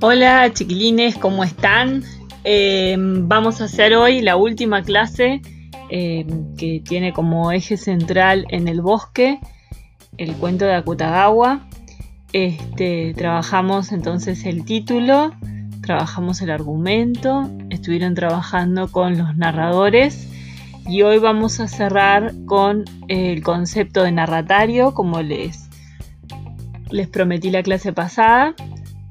Hola chiquilines, ¿cómo están? Eh, vamos a hacer hoy la última clase eh, que tiene como eje central en el bosque el cuento de Akutagawa. Este, trabajamos entonces el título, trabajamos el argumento, estuvieron trabajando con los narradores y hoy vamos a cerrar con el concepto de narratario como les, les prometí la clase pasada.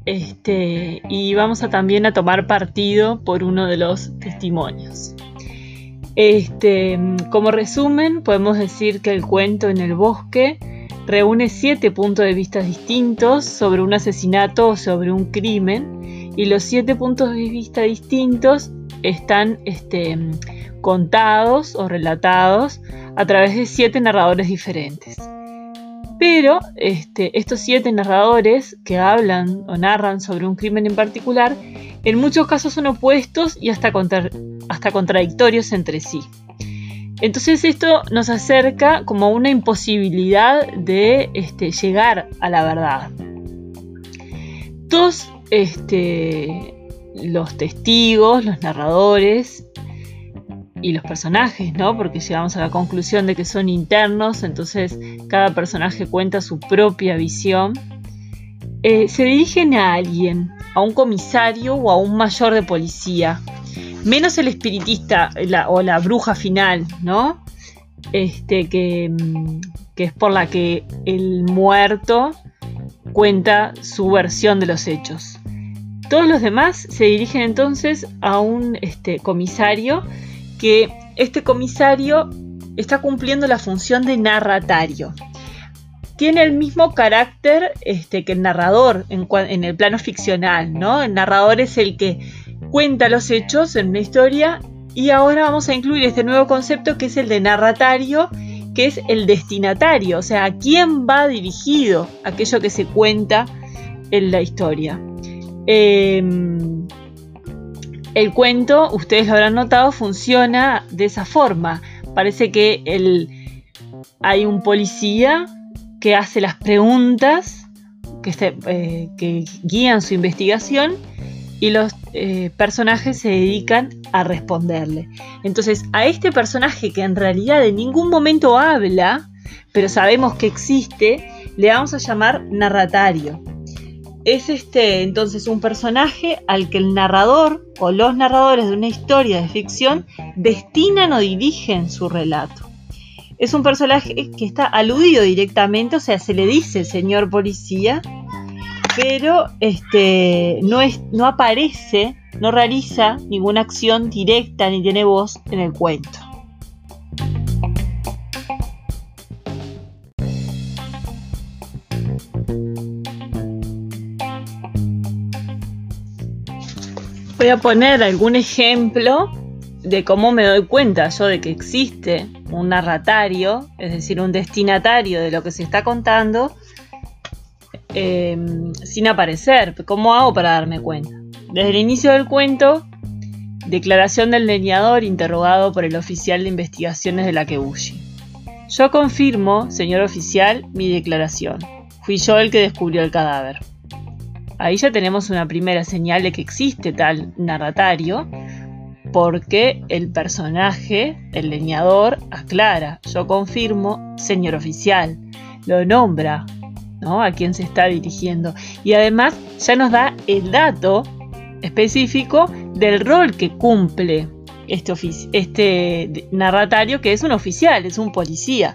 Este, y vamos a también a tomar partido por uno de los testimonios. Este, como resumen, podemos decir que el cuento en el bosque reúne siete puntos de vista distintos sobre un asesinato o sobre un crimen, y los siete puntos de vista distintos están este, contados o relatados a través de siete narradores diferentes. Pero este, estos siete narradores que hablan o narran sobre un crimen en particular, en muchos casos son opuestos y hasta, hasta contradictorios entre sí. Entonces esto nos acerca como una imposibilidad de este, llegar a la verdad. Todos este, los testigos, los narradores, y los personajes, ¿no? Porque llegamos a la conclusión de que son internos, entonces cada personaje cuenta su propia visión. Eh, se dirigen a alguien, a un comisario o a un mayor de policía, menos el espiritista o la bruja final, ¿no? Este, que, mm, que, es por la que el muerto cuenta su versión de los hechos. Todos los demás se dirigen entonces a un este, comisario que este comisario está cumpliendo la función de narratario. Tiene el mismo carácter este, que el narrador en, el plano ficcional, ¿no? El narrador es el que cuenta los hechos en una historia y ahora vamos a incluir este nuevo concepto que es el de narratario, que es el destinatario, o sea, a quién va dirigido aquello que se cuenta en la historia. Em, el cuento, ustedes lo habrán notado, funciona de esa forma. Parece que hay un policía que hace las preguntas que, eh, guían su investigación y los eh, personajes se dedican a responderle. Entonces, a este personaje que en realidad en ningún momento habla, pero sabemos que existe, le vamos a llamar narratario es este entonces un personaje al que el narrador o los narradores de una historia de ficción destinan o dirigen su relato. Es un personaje que está aludido directamente, o sea, se le dice señor policía, pero este, no, es, no aparece, no realiza ninguna acción directa ni tiene voz en el cuento. Voy a poner algún ejemplo de cómo me doy cuenta yo de que existe un narratario, es decir, un destinatario de lo que se está contando, em, sin aparecer. ¿Cómo hago para darme cuenta? Desde el inicio del cuento, declaración del leñador interrogado por el oficial de investigaciones de la Kebushi. Yo confirmo, señor oficial, mi declaración. Fui yo el que descubrió el cadáver. Ahí ya tenemos una primera señal de que existe tal narratario, porque el personaje, el leñador, aclara, yo confirmo, señor oficial, lo nombra, ¿no? A quién se está dirigiendo. Y además ya nos da el dato específico del rol que cumple este, este narratario, que es un oficial, es un policía.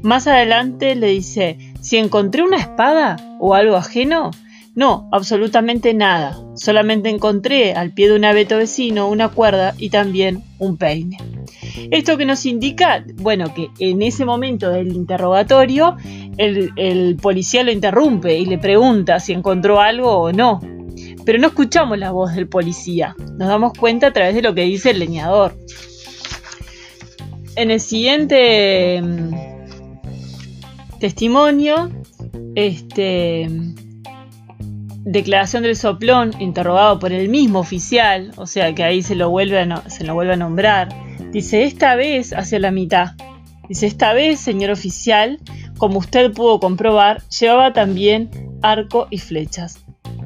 Más adelante le dice, si encontré una espada o algo ajeno, no, absolutamente nada. Solamente encontré al pie de un abeto vecino una cuerda y también un peine. Esto que nos indica, bueno, que en ese momento del interrogatorio, el, policía lo interrumpe y le pregunta si encontró algo o no. Pero no escuchamos la voz del policía, nos damos cuenta a través de lo que dice el leñador. En el siguiente mm, testimonio, este declaración del soplón interrogado por el mismo oficial, o sea que ahí se lo vuelve a, se lo vuelve a nombrar, dice esta vez hacia la mitad. Dice esta vez, señor oficial, como usted pudo comprobar, llevaba también arco y flechas.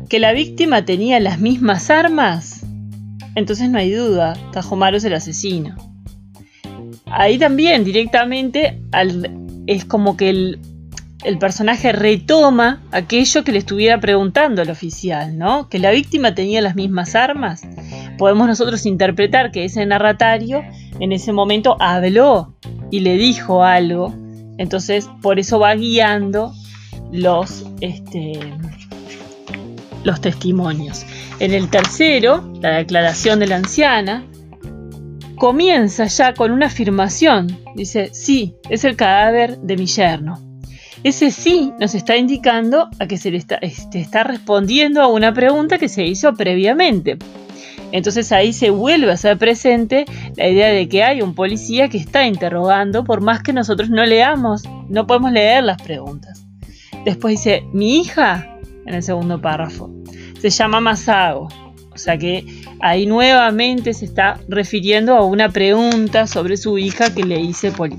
¿Que la víctima tenía las mismas armas? Entonces no hay duda, Tajomaro es el asesino. Ahí también directamente es como que el, el personaje retoma aquello que le estuviera preguntando al oficial, ¿no? Que la víctima tenía las mismas armas. Podemos nosotros interpretar que ese narratario en ese momento habló y le dijo algo. Entonces, por eso va guiando los, este, los testimonios. En el tercero, la declaración de la anciana, comienza ya con una afirmación. Dice, sí, es el cadáver de mi yerno. Ese sí nos está indicando a que se le está, este, está respondiendo a una pregunta que se hizo previamente. Entonces ahí se vuelve a ser presente la idea de que hay un policía que está interrogando por más que nosotros no leamos, no podemos leer las preguntas. Después dice, mi hija, en el segundo párrafo, se llama Masago. O sea que ahí nuevamente se está refiriendo a una pregunta sobre su hija que le,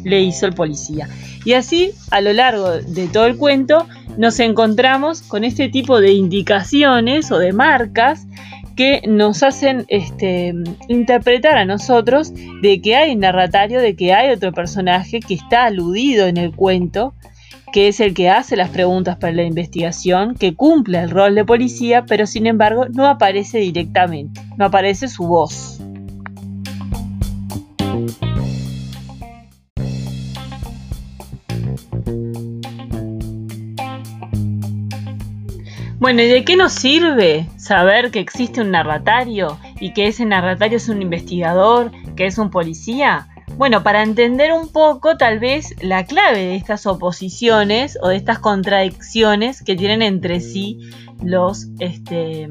le hizo el policía. Y así, a lo largo de todo el cuento, nos encontramos con este tipo de indicaciones o de marcas que nos hacen este, interpretar a nosotros de que hay narratario, de que hay otro personaje que está aludido en el cuento, que es el que hace las preguntas para la investigación, que cumple el rol de policía, pero sin embargo no aparece directamente, no aparece su voz. Bueno, ¿y de qué nos sirve saber que existe un narratario y que ese narratario es un investigador, que es un policía? Bueno, para entender un poco tal vez la clave de estas oposiciones o de estas contradicciones que tienen entre sí los, este,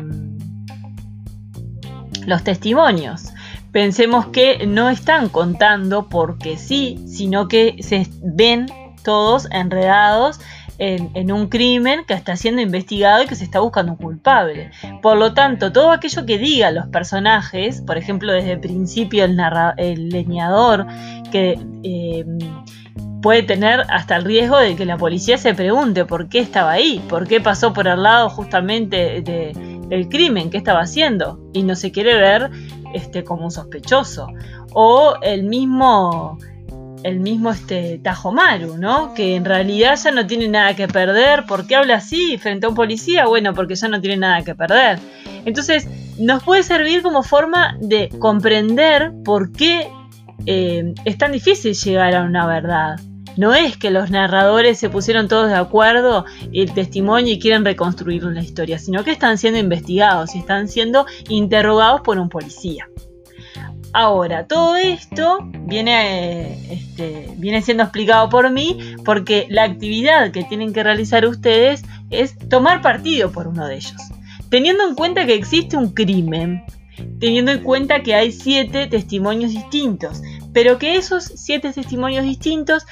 los testimonios. Pensemos que no están contando porque sí, sino que se ven todos enredados en, un crimen que está siendo investigado y que se está buscando un culpable. Por lo tanto, todo aquello que digan los personajes, por ejemplo, desde el principio el, el leñador, que eh, puede tener hasta el riesgo de que la policía se pregunte por qué estaba ahí, por qué pasó por al lado justamente del crimen, qué estaba haciendo, y no se quiere ver este, como un sospechoso. O el mismo el mismo este Tajomaru, ¿no? Que en realidad ya no tiene nada que perder. ¿Por qué habla así frente a un policía? Bueno, porque ya no tiene nada que perder. Entonces, nos puede servir como forma de comprender por qué eh, es tan difícil llegar a una verdad. No es que los narradores se pusieron todos de acuerdo el testimonio y quieren reconstruir la historia, sino que están siendo investigados y están siendo interrogados por un policía. Ahora, todo esto viene, este, viene siendo explicado por mí porque la actividad que tienen que realizar ustedes es tomar partido por uno de ellos. Teniendo en cuenta que existe un crimen, teniendo en cuenta que hay siete testimonios distintos, pero que esos siete testimonios distintos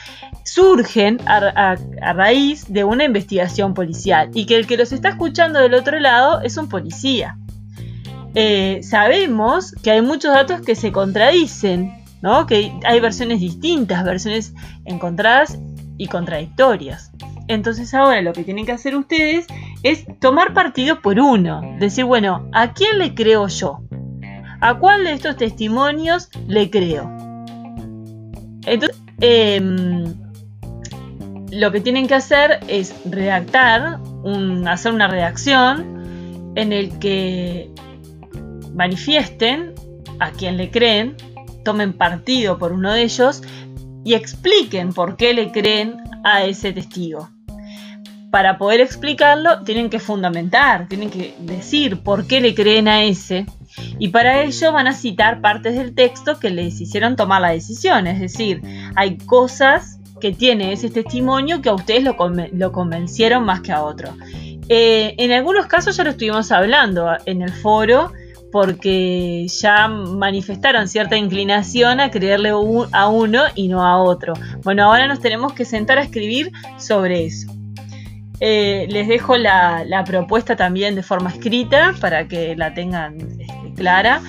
surgen a, raíz de una investigación policial y que el que los está escuchando del otro lado es un policía. Eh, sabemos que hay muchos datos que se contradicen, ¿no? que hay versiones distintas, versiones encontradas y contradictorias. Entonces ahora lo que tienen que hacer ustedes es tomar partido por uno, decir, bueno, ¿a quién le creo yo? ¿A cuál de estos testimonios le creo? Entonces, em, lo que tienen que hacer es redactar, hacer una redacción en el que manifiesten a quien le creen, tomen partido por uno de ellos y expliquen por qué le creen a ese testigo. Para poder explicarlo, tienen que fundamentar, tienen que decir por qué le creen a ese. Y para ello van a citar partes del texto que les hicieron tomar la decisión. Es decir, hay cosas que tiene ese testimonio que a ustedes lo, convencieron más que a otro. Eh, en algunos casos ya lo estuvimos hablando en el foro porque ya manifestaron cierta inclinación a creerle a uno y no a otro. Bueno, ahora nos tenemos que sentar a escribir sobre eso. Eh, les dejo la, propuesta también de forma escrita para que la tengan este, clara.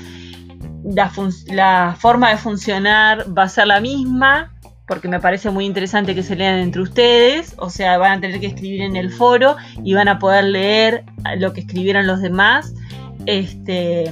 La, la, forma de funcionar va a ser la misma porque me parece muy interesante que se lean entre ustedes, o sea, van a tener que escribir en el foro y van a poder leer lo que escribieron los demás este,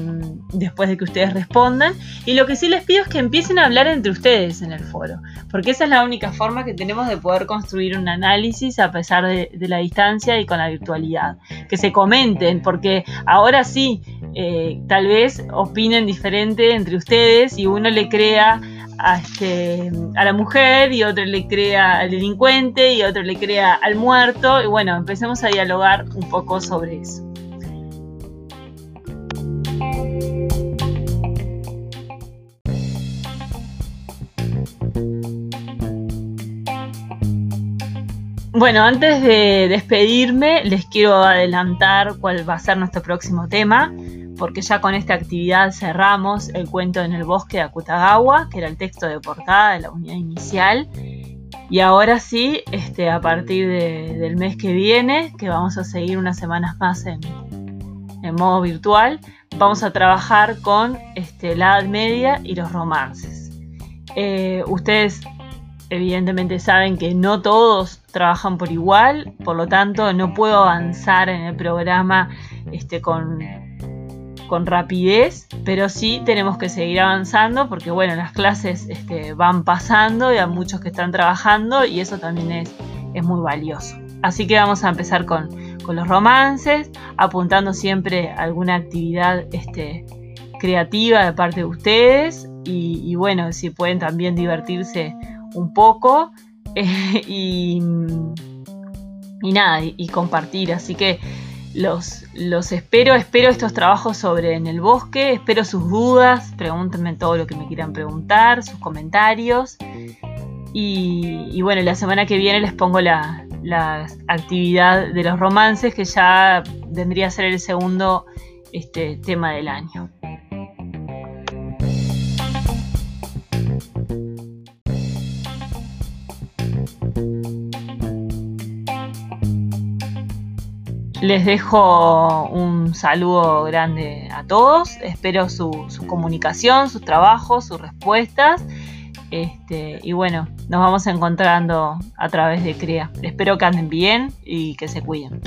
después de que ustedes respondan. Y lo que sí les pido es que empiecen a hablar entre ustedes en el foro, porque esa es la única forma que tenemos de poder construir un análisis a pesar de, la distancia y con la virtualidad. Que se comenten, porque ahora sí, eh, tal vez opinen diferente entre ustedes y uno le crea a, este, a la mujer y otro le crea al delincuente y otro le crea al muerto. Y bueno, empecemos a dialogar un poco sobre eso. Bueno, antes de despedirme, les quiero adelantar cuál va a ser nuestro próximo tema porque ya con esta actividad cerramos el cuento en el bosque de Akutagawa, que era el texto de portada de la unidad inicial. Y ahora sí, este, a partir del mes que viene, que vamos a seguir unas semanas más en, modo virtual, vamos a trabajar con este, la Edad Media y los romances. Eh, ustedes evidentemente saben que no todos trabajan por igual, por lo tanto no puedo avanzar en el programa este, con con rapidez, pero sí tenemos que seguir avanzando porque bueno, las clases este, van pasando y hay muchos que están trabajando y eso también es, es muy valioso. Así que vamos a empezar con, los romances, apuntando siempre alguna actividad este, creativa de parte de ustedes y, bueno, si pueden también divertirse un poco y, y nada, y compartir. Así que los, los espero, espero estos trabajos sobre en el bosque, espero sus dudas, pregúntenme todo lo que me quieran preguntar, sus comentarios. Y, bueno, la semana que viene les pongo la, la, actividad de los romances, que ya vendría a ser el segundo este, tema del año. Les dejo un saludo grande a todos. Espero su, comunicación, sus trabajos, sus respuestas. Este, y bueno, nos vamos encontrando a través de CREA. Espero que anden bien y que se cuiden.